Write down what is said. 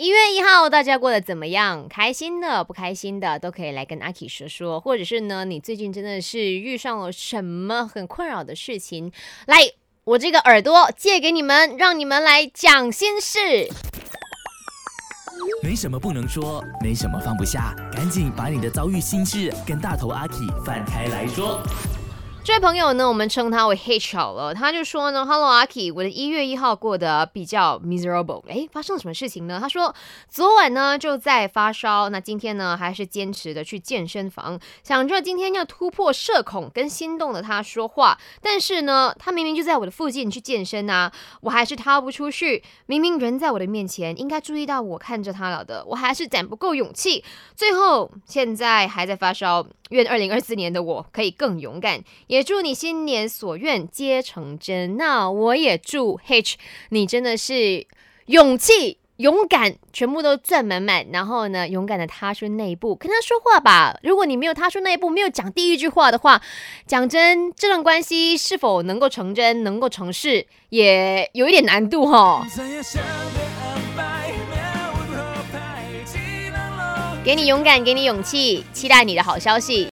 一月一号，大家过得怎么样？开心的、不开心的，都可以来跟阿 K 说说。或者是呢，你最近真的是遇上了什么很困扰的事情？来，我这个耳朵借给你们，让你们来讲心事。没什么不能说，没什么放不下，赶紧把你的遭遇心事跟大头阿 K 放开来说。这位朋友呢，我们称他为 H 好了。他就说呢，Hello 阿 K，我的一月一号过得比较 miserable。哎，发生了什么事情呢？他说昨晚呢就在发烧，那今天呢还是坚持的去健身房，想着今天要突破社恐，跟心动的他说话。但是呢，他明明就在我的附近去健身啊，我还是踏不出去。明明人在我的面前，应该注意到我看着他了的，我还是攒不够勇气。最后现在还在发烧。愿二零二四年的我可以更勇敢，也祝你新年所愿皆成真。那我也祝 H 你真的是勇气、勇敢，全部都赚满满。然后呢，勇敢的踏出那一步，跟他说话吧。如果你没有踏出那一步，没有讲第一句话的话，讲真，这段关系是否能够成真、能够成事，也有一点难度哈。给你勇敢，给你勇气，期待你的好消息。